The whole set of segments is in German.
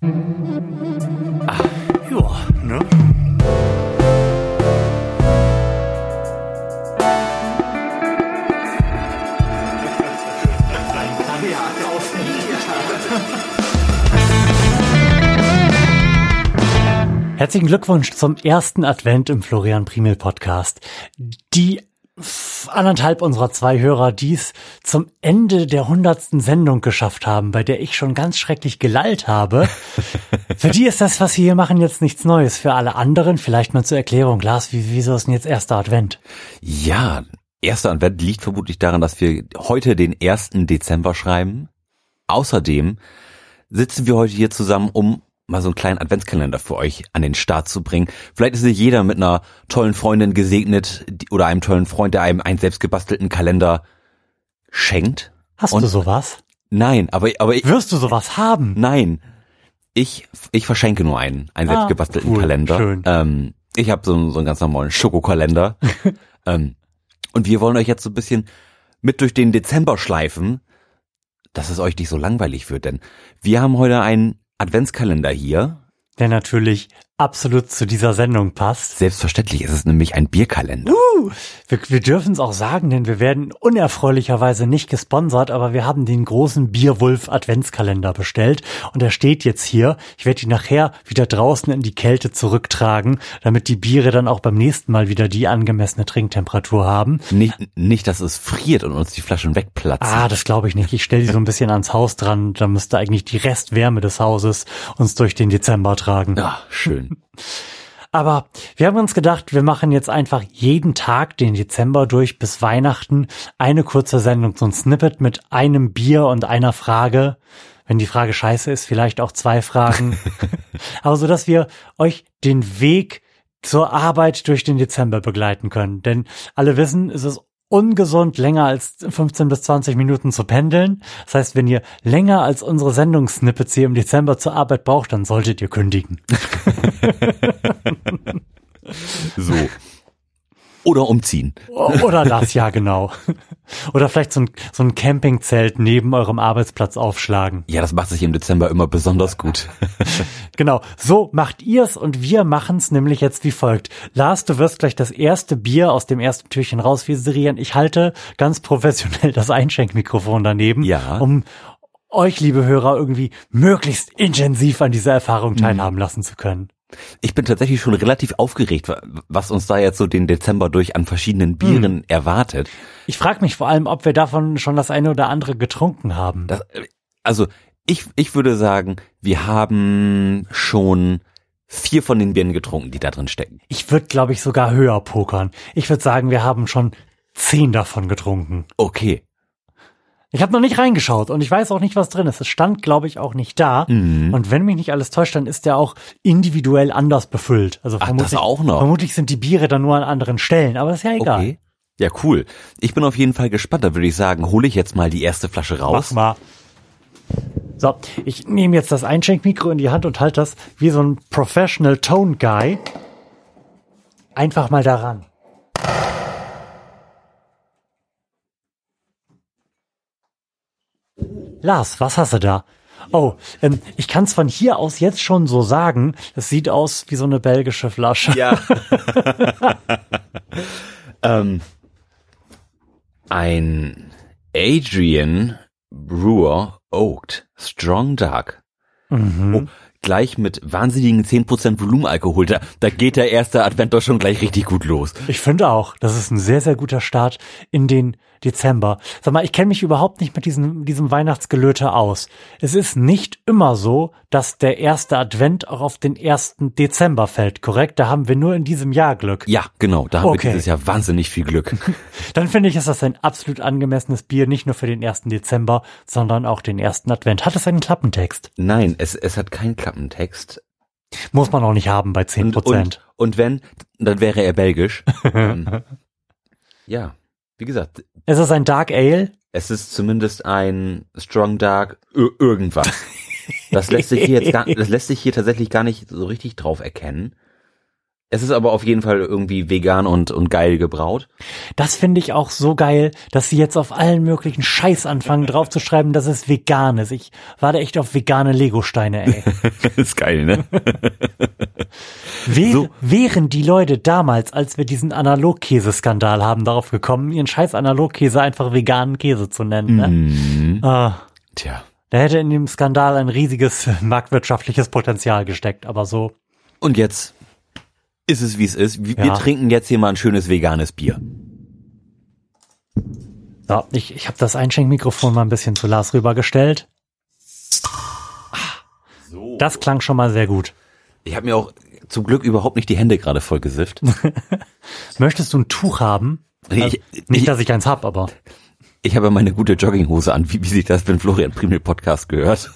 Ach, ja, ne? Herzlichen Glückwunsch zum ersten Advent im Florian Primel Podcast. Die anderthalb unserer zwei Hörer dies zum Ende der hundertsten Sendung geschafft haben, bei der ich schon ganz schrecklich gelallt habe. Für die ist das, was wir hier machen, jetzt nichts Neues. Für alle anderen vielleicht mal zur Erklärung. Lars, wie, wieso ist denn jetzt erster Advent? Ja, erster Advent liegt vermutlich daran, dass wir heute den ersten Dezember schreiben. Außerdem sitzen wir heute hier zusammen, um mal so einen kleinen Adventskalender für euch an den Start zu bringen. Vielleicht ist nicht jeder mit einer tollen Freundin gesegnet oder einem tollen Freund, der einem einen selbstgebastelten Kalender schenkt. Hast Und du sowas? Nein, aber aber ich, wirst du sowas haben? Nein, ich ich verschenke nur einen einen ah, selbstgebastelten cool, Kalender. Schön. Ähm, ich habe so, so einen ganz normalen Schokokalender. ähm, und wir wollen euch jetzt so ein bisschen mit durch den Dezember schleifen, dass es euch nicht so langweilig wird, denn wir haben heute einen Adventskalender hier. Der natürlich absolut zu dieser Sendung passt. Selbstverständlich ist es nämlich ein Bierkalender. Uh, wir, wir dürfen es auch sagen, denn wir werden unerfreulicherweise nicht gesponsert, aber wir haben den großen Bierwulf Adventskalender bestellt und er steht jetzt hier. Ich werde ihn nachher wieder draußen in die Kälte zurücktragen, damit die Biere dann auch beim nächsten Mal wieder die angemessene Trinktemperatur haben. Nicht, nicht dass es friert und uns die Flaschen wegplatzen. Ah, das glaube ich nicht. Ich stelle die so ein bisschen ans Haus dran, da müsste eigentlich die Restwärme des Hauses uns durch den Dezember tragen. Ja, schön. Aber wir haben uns gedacht, wir machen jetzt einfach jeden Tag den Dezember durch bis Weihnachten eine kurze Sendung, so ein Snippet mit einem Bier und einer Frage. Wenn die Frage scheiße ist, vielleicht auch zwei Fragen. Aber so, dass wir euch den Weg zur Arbeit durch den Dezember begleiten können. Denn alle wissen, es ist ungesund, länger als 15 bis 20 Minuten zu pendeln. Das heißt, wenn ihr länger als unsere Sendungssnippets hier im Dezember zur Arbeit braucht, dann solltet ihr kündigen. so. Oder umziehen. Oder das, ja, genau. Oder vielleicht so ein, so ein Campingzelt neben eurem Arbeitsplatz aufschlagen. Ja, das macht sich im Dezember immer besonders gut. genau, so macht ihr's und wir machen's nämlich jetzt wie folgt. Lars, du wirst gleich das erste Bier aus dem ersten Türchen rausviserieren. Ich halte ganz professionell das Einschenkmikrofon daneben, ja. um euch, liebe Hörer, irgendwie möglichst intensiv an dieser Erfahrung teilhaben mhm. lassen zu können. Ich bin tatsächlich schon relativ aufgeregt, was uns da jetzt so den Dezember durch an verschiedenen Bieren hm. erwartet. Ich frage mich vor allem, ob wir davon schon das eine oder andere getrunken haben. Das, also ich, ich würde sagen, wir haben schon vier von den Bieren getrunken, die da drin stecken. Ich würde, glaube ich, sogar höher pokern. Ich würde sagen, wir haben schon zehn davon getrunken. Okay. Ich habe noch nicht reingeschaut und ich weiß auch nicht, was drin ist. Es stand, glaube ich, auch nicht da. Mhm. Und wenn mich nicht alles täuscht, dann ist der auch individuell anders befüllt. Also vermutlich, Ach, auch noch. vermutlich sind die Biere dann nur an anderen Stellen, aber ist ja egal. Okay. Ja, cool. Ich bin auf jeden Fall gespannt. Da würde ich sagen, hole ich jetzt mal die erste Flasche raus. Mach mal. So, ich nehme jetzt das Einschenkmikro in die Hand und halte das wie so ein Professional Tone Guy einfach mal daran. Lars, was hast du da? Oh, ähm, ich kann es von hier aus jetzt schon so sagen. Es sieht aus wie so eine belgische Flasche. Ja. ähm, ein Adrian Brewer Oaked Strong Dark. Mhm. Oh, gleich mit wahnsinnigen 10% Volumenalkohol. Da, da geht der erste Advent doch schon gleich richtig gut los. Ich finde auch, das ist ein sehr, sehr guter Start in den Dezember. Sag mal, ich kenne mich überhaupt nicht mit diesem, diesem Weihnachtsgelöte aus. Es ist nicht immer so, dass der erste Advent auch auf den ersten Dezember fällt, korrekt? Da haben wir nur in diesem Jahr Glück. Ja, genau. Da haben okay. wir dieses Jahr wahnsinnig viel Glück. Dann finde ich, ist das ein absolut angemessenes Bier, nicht nur für den ersten Dezember, sondern auch den ersten Advent. Hat es einen Klappentext? Nein, es, es hat keinen Klappentext. Muss man auch nicht haben bei 10 Prozent. Und, und, und, wenn, dann wäre er belgisch. ähm, ja. Wie gesagt. Ist es ein Dark Ale? Es ist zumindest ein Strong Dark irgendwas. Das lässt sich hier jetzt gar, das lässt sich hier tatsächlich gar nicht so richtig drauf erkennen. Es ist aber auf jeden Fall irgendwie vegan und, und geil gebraut. Das finde ich auch so geil, dass sie jetzt auf allen möglichen Scheiß anfangen draufzuschreiben, dass es vegan ist. Ich warte echt auf vegane Legosteine, ey. ist geil, ne? Wäh so. Wären die Leute damals, als wir diesen Analogkäseskandal haben, darauf gekommen, ihren scheiß Analogkäse einfach veganen Käse zu nennen, ne? Mhm. Ah, Tja. da hätte in dem Skandal ein riesiges marktwirtschaftliches Potenzial gesteckt, aber so. Und jetzt ist es, wie es ist. Wir, wir Ja. trinken jetzt hier mal ein schönes veganes Bier. So, ich, ich habe das Einschenkmikrofon mal ein bisschen zu Lars rübergestellt. So. Das klang schon mal sehr gut. Ich habe mir auch zum Glück überhaupt nicht die Hände gerade voll gesifft. Möchtest du ein Tuch haben? Ich, Also, ich, nicht, dass ich eins hab, aber ich habe meine gute Jogginghose an, wie, wie sich das beim Florian Primel Podcast gehört.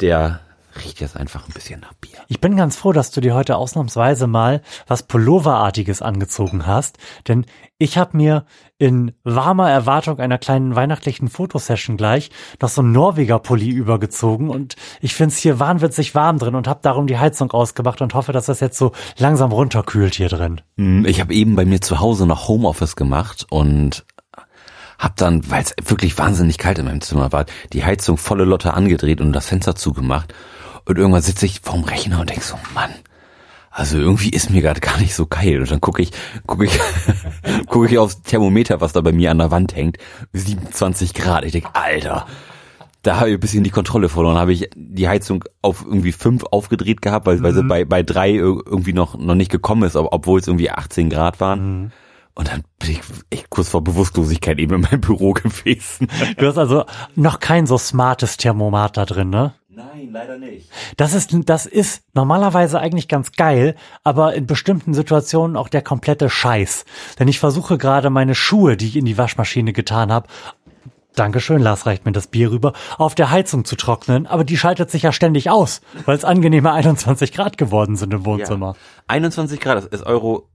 Der riecht jetzt einfach ein bisschen nach Bier. ich bin ganz froh, dass du dir heute ausnahmsweise mal was Pulloverartiges angezogen hast, denn ich habe mir in warmer Erwartung einer kleinen weihnachtlichen Fotosession gleich noch so ein Norweger Pulli übergezogen und ich find's hier wahnwitzig warm drin und habe darum die Heizung ausgemacht und hoffe, dass das jetzt so langsam runterkühlt hier drin. Hm, Ich habe eben bei mir zu Hause noch Homeoffice gemacht und hab dann, weil es wirklich wahnsinnig kalt in meinem Zimmer war, die Heizung volle Lotte angedreht und das Fenster zugemacht. Und irgendwann sitze ich vorm Rechner und denk so, Mann, also irgendwie ist mir gerade gar nicht so geil. Und dann gucke ich, gucke ich, gucke ich aufs Thermometer, was da bei mir an der Wand hängt, 27 Grad. Ich denk, Alter, da habe ich ein bisschen die Kontrolle verloren. Habe ich die Heizung auf irgendwie fünf aufgedreht gehabt, weil, weil sie bei, bei drei ir- irgendwie noch, noch nicht gekommen ist, ob- obwohl es irgendwie 18 Grad waren. Und dann bin ich echt kurz vor Bewusstlosigkeit eben in meinem Büro gewesen. Du hast also noch kein so smartes Thermomat da drin, ne? Nein, leider nicht. Das ist, das ist normalerweise eigentlich ganz geil, aber in bestimmten Situationen auch der komplette Scheiß. Denn ich versuche gerade meine Schuhe, die ich in die Waschmaschine getan habe, Dankeschön, Lars reicht mir das Bier rüber, auf der Heizung zu trocknen, aber die schaltet sich ja ständig aus, weil es angenehme 21 Grad geworden sind im Wohnzimmer. 21 Grad, das ist Euro,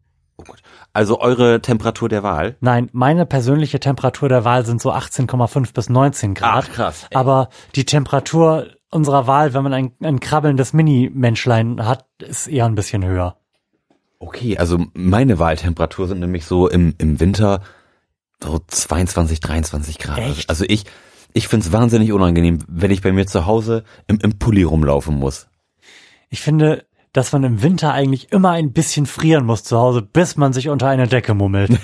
oh Gott, also eure Temperatur der Wahl. Nein, meine persönliche Temperatur der Wahl sind so 18,5 bis 19 Grad. Ach, krass, ey. Aber die Temperatur unserer Wahl, wenn man ein, ein krabbelndes Mini-Menschlein hat, ist eher ein bisschen höher. Okay, also meine Wahltemperatur sind nämlich so im, im Winter so 22, 23 Grad. Echt? Also ich, ich find's wahnsinnig unangenehm, wenn ich bei mir zu Hause im, im Pulli rumlaufen muss. Ich finde, dass man im Winter eigentlich immer ein bisschen frieren muss zu Hause, bis man sich unter eine Decke mummelt.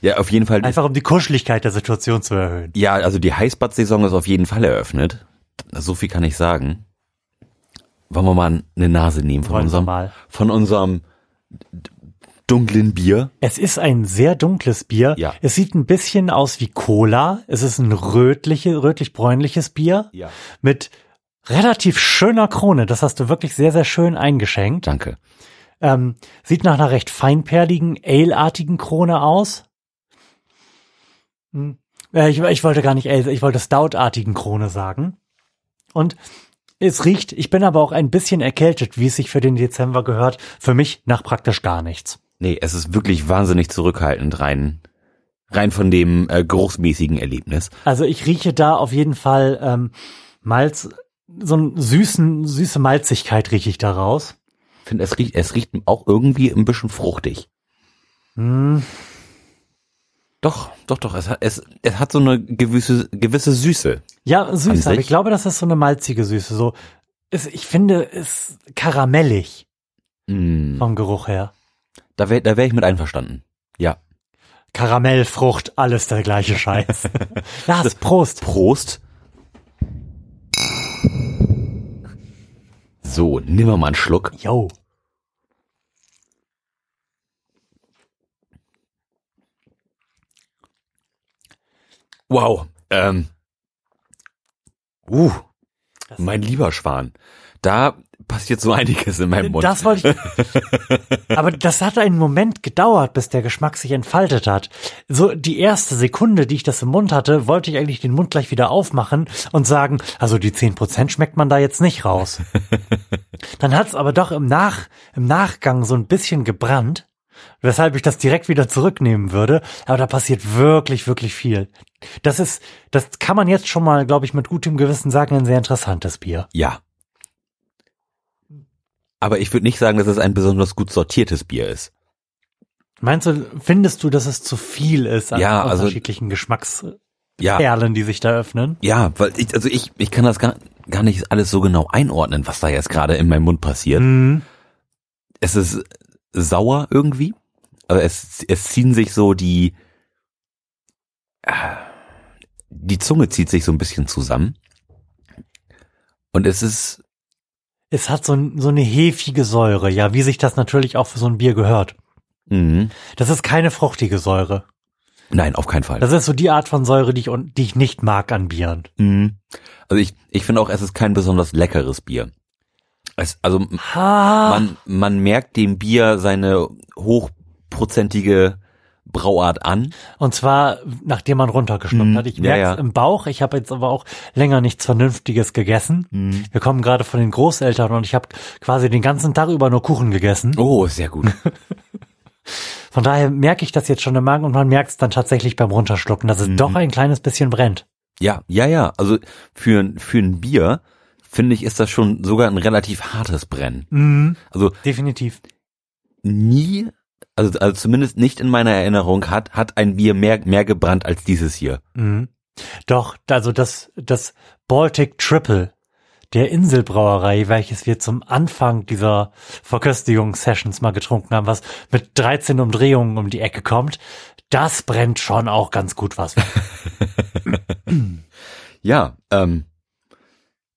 Ja, auf jeden Fall. Einfach um die Kuscheligkeit der Situation zu erhöhen. Ja, also die Heißbad-Saison ist auf jeden Fall eröffnet. So viel kann ich sagen. Wollen wir mal eine Nase nehmen von Wollen unserem, von unserem dunklen Bier? Es ist ein sehr dunkles Bier. Ja. Es sieht ein bisschen aus wie Cola. Es ist ein rötliche, rötlich-bräunliches Bier Ja. mit relativ schöner Krone. Das hast du wirklich sehr, sehr schön eingeschenkt. Danke. Ähm, sieht nach einer recht feinperligen, ale-artigen Krone aus. Hm. Äh, ich, ich wollte gar nicht ale, ich wollte stout-artigen Krone sagen. Und es riecht, ich bin aber auch ein bisschen erkältet, wie es sich für den Dezember gehört. Für mich nach praktisch gar nichts. Nee, es ist wirklich wahnsinnig zurückhaltend rein, rein von dem äh, geruchsmäßigen Erlebnis. Also ich rieche da auf jeden Fall ähm, Malz, so einen süßen, süße Malzigkeit rieche ich da raus. Ich finde, es riecht, es riecht auch irgendwie ein bisschen fruchtig. Hm, Doch, doch, doch, es hat, es, es hat so eine gewisse, gewisse Süße. Ja, süß, aber ich glaube, das ist so eine malzige Süße. So, es, ich finde es karamellig Mm, vom Geruch her. da wäre da wär ich mit einverstanden. Ja. Karamell, Frucht, alles der gleiche Scheiß. Lars, Prost. Prost. So, nimm mal einen Schluck. Yo. Wow. Ähm. Uh, mein lieber Schwan. Da passiert so einiges in meinem Mund. Das wollte ich. Aber das hat einen Moment gedauert, bis der Geschmack sich entfaltet hat. So die erste Sekunde, die ich das im Mund hatte, wollte ich eigentlich den Mund gleich wieder aufmachen und sagen, also die 10% schmeckt man da jetzt nicht raus. Dann hat es aber doch im, Nach, im Nachgang so ein bisschen gebrannt, weshalb ich das direkt wieder zurücknehmen würde. Aber da passiert wirklich, wirklich viel. Das ist, das kann man jetzt schon mal, glaube ich, mit gutem Gewissen sagen, ein sehr interessantes Bier. ja. Aber ich würde nicht sagen, dass es ein besonders gut sortiertes Bier ist. Meinst du, findest du, dass es zu viel ist an Ja, also- unterschiedlichen Geschmacksperlen, Ja, die sich da öffnen? ja, weil ich, also ich, ich kann das gar, gar nicht alles so genau einordnen, was da jetzt gerade in meinem Mund passiert. Mhm. Es ist sauer irgendwie. Also es, es ziehen sich so die, äh, die Zunge zieht sich so ein bisschen zusammen. Und es ist, Es hat so, so eine hefige Säure, ja, wie sich das natürlich auch für so ein Bier gehört. mh, Das ist keine fruchtige Säure. nein, auf keinen Fall. Das ist so die Art von Säure, die ich, die ich nicht mag an Bieren. Mhm. Also ich, ich finde auch, es ist kein besonders leckeres Bier. Es, also Ha. man, man merkt dem Bier seine hochprozentige Brauart an. Und zwar, nachdem man runtergeschluckt Mm, hat. Ich ja, merke ja. im Bauch. Ich habe jetzt aber auch länger nichts Vernünftiges gegessen. Wir kommen gerade von den Großeltern und ich habe quasi den ganzen Tag über nur Kuchen gegessen. Oh, sehr gut. Von daher merke ich das jetzt schon im Magen und man merkt es dann tatsächlich beim Runterschlucken, dass es Mhm. doch ein kleines bisschen brennt. Ja, ja, ja. Also für, ein- für ein Bier, finde ich, ist das schon sogar ein relativ hartes Brennen. Mhm. Also Definitiv. nie, also, also zumindest nicht in meiner Erinnerung hat, hat ein Bier mehr, mehr gebrannt als dieses hier. Mhm. Doch, also das, das Baltic Triple der Inselbrauerei, welches wir zum Anfang dieser Verköstigungssessions mal getrunken haben, was mit 13 Umdrehungen um die Ecke kommt, das brennt schon auch ganz gut was. Ja, ähm,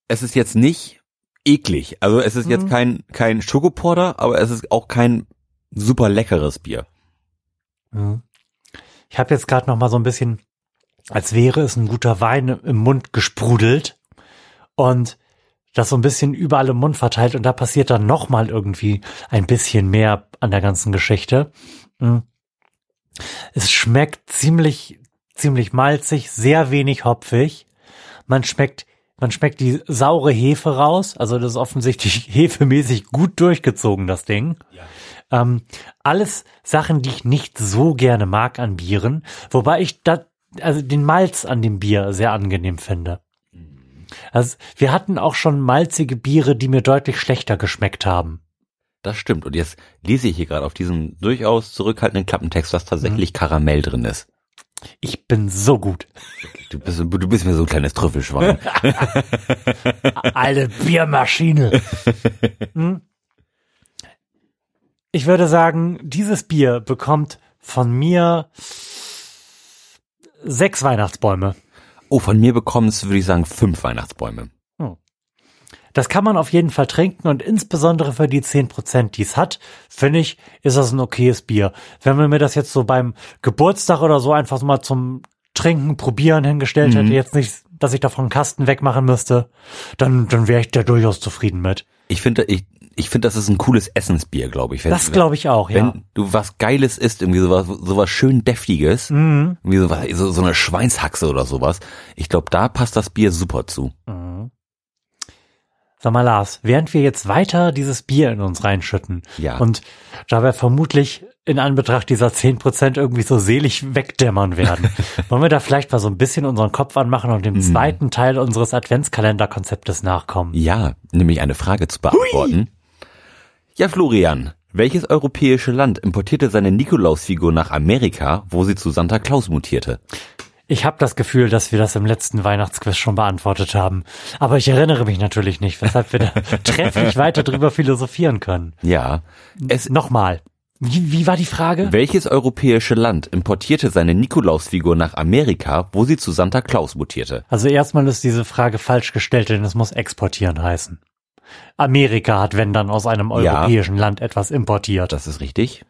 es ist jetzt nicht eklig. Also es ist jetzt Mhm. kein, kein Schokoporter, aber es ist auch kein super leckeres Bier. Mhm. Ich habe jetzt gerade noch mal so ein bisschen, als wäre es ein guter Wein im Mund gesprudelt und das so ein bisschen überall im Mund verteilt und da passiert dann noch mal irgendwie ein bisschen mehr an der ganzen Geschichte. Mhm. Es schmeckt ziemlich, ziemlich malzig, sehr wenig hopfig. Man schmeckt, man schmeckt die saure Hefe raus. Also das ist offensichtlich hefemäßig gut durchgezogen, das Ding. Ähm, alles Sachen, die ich nicht so gerne mag an Bieren, wobei ich da, also den Malz an dem Bier sehr angenehm finde. Also wir hatten auch schon malzige Biere, die mir deutlich schlechter geschmeckt haben. Das stimmt. Und jetzt lese ich hier gerade auf diesem durchaus zurückhaltenden Klappentext, dass tatsächlich Karamell drin ist. Ich bin so gut. Du bist, du bist mir so ein kleines Trüffelschwein. Alte Biermaschine. Hm? Ich würde sagen, dieses Bier bekommt von mir sechs Weihnachtsbäume. oh, von mir bekommen es, würde ich sagen, fünf Weihnachtsbäume. Das kann man auf jeden Fall trinken und insbesondere für die 10%, die es hat, finde ich, ist das ein okayes Bier. Wenn man mir das jetzt so beim Geburtstag oder so einfach so mal zum Trinken, Probieren hingestellt hätte, jetzt nicht, dass ich davon einen Kasten wegmachen müsste, dann, dann wäre ich da durchaus zufrieden mit. Ich finde, ich, ich finde, das ist ein cooles Essensbier, glaube ich. Wenn, Das glaube ich auch, ja. Wenn du was Geiles isst, irgendwie sowas, sowas schön deftiges, Mhm. irgendwie sowas, so, so eine Schweinshaxe oder sowas, ich glaube, da passt das Bier super zu. Sag mal, Lars, während wir jetzt weiter dieses Bier in uns reinschütten Ja. und dabei vermutlich in Anbetracht dieser 10% irgendwie so selig wegdämmern werden, wollen wir da vielleicht mal so ein bisschen unseren Kopf anmachen und dem zweiten Teil unseres Adventskalenderkonzeptes nachkommen? Ja, nämlich eine Frage zu beantworten. Ja, Florian, welches europäische Land importierte seine Nikolausfigur nach Amerika, wo sie zu Santa Claus mutierte? Ich habe das Gefühl, dass wir das im letzten Weihnachtsquiz schon beantwortet haben. Aber ich erinnere mich natürlich nicht, weshalb wir da trefflich weiter drüber philosophieren können. Ja, es, Nochmal. Wie, wie war die Frage? welches europäische Land importierte seine Nikolausfigur nach Amerika, wo sie zu Santa Claus mutierte? Also erstmal ist diese Frage falsch gestellt, denn es muss exportieren heißen. Amerika hat, wenn dann, aus einem Ja. europäischen Land etwas importiert. Das ist richtig.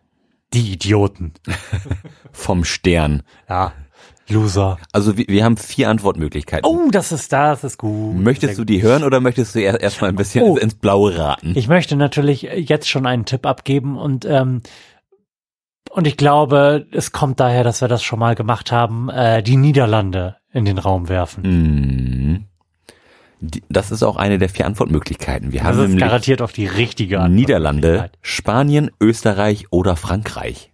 Die Idioten. Vom Stern. Ja. Loser. Also wir, wir haben vier Antwortmöglichkeiten. Oh, das ist da, das ist gut. Möchtest du die hören oder möchtest du erst erstmal ein bisschen Oh. ins Blaue raten? Ich möchte natürlich jetzt schon einen Tipp abgeben und ähm, und ich glaube, es kommt daher, dass wir das schon mal gemacht haben, äh, die Niederlande in den Raum werfen. Die- Das ist auch eine der vier Antwortmöglichkeiten. Wir Das haben garantiert auf die richtige Antwort. Niederlande, Spanien, Österreich oder Frankreich.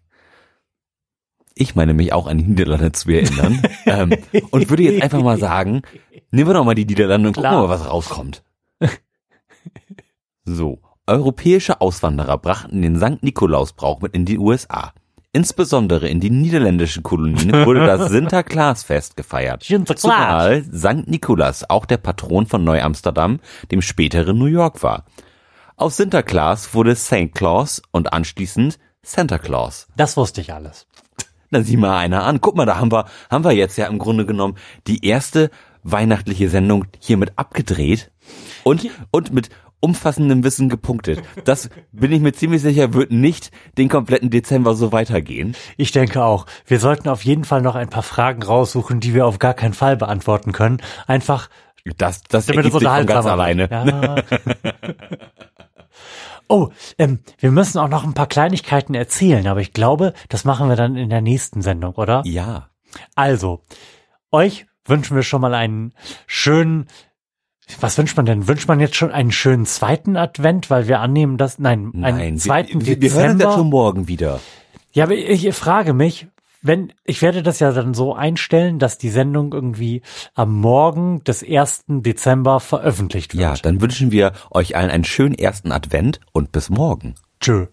Ich meine mich auch an die Niederlande zu erinnern ähm, und würde jetzt einfach mal sagen, nehmen wir doch mal die Niederlande und gucken Klar. mal, was rauskommt. So, Europäische Auswanderer brachten den Sankt Nikolausbrauch mit in die USA. Insbesondere in die niederländischen Kolonien wurde das Sinterklaasfest gefeiert. Zumal Sankt Nikolaus auch der Patron von Neu-Amsterdam, dem späteren New York war. Aus Sinterklaas wurde St. Claus und anschließend Santa Claus. Das wusste ich alles. Dann sieh mal einer an. Guck mal, da haben wir, haben wir jetzt ja im Grunde genommen die erste weihnachtliche Sendung hiermit abgedreht und, und mit umfassendem Wissen gepunktet. Das bin ich mir ziemlich sicher, wird nicht den kompletten Dezember so weitergehen. Ich denke auch. Wir sollten auf jeden Fall noch ein paar Fragen raussuchen, die wir auf gar keinen Fall beantworten können. Einfach, Das, das damit es von ganz alleine. Ja. oh, ähm, wir müssen auch noch ein paar Kleinigkeiten erzählen, aber ich glaube, das machen wir dann in der nächsten Sendung, oder? Ja. Also, euch wünschen wir schon mal einen schönen, was wünscht man denn? Wünscht man jetzt schon einen schönen zweiten Advent, weil wir annehmen, dass, nein, einen Nein, zweiten wir, wir hören uns ja Dezember? schon morgen wieder. Ja, aber ich frage mich, wenn, ich werde das ja dann so einstellen, dass die Sendung irgendwie am Morgen des 1. Dezember veröffentlicht wird. Ja, dann wünschen wir euch allen einen schönen ersten Advent und bis morgen. Tschö.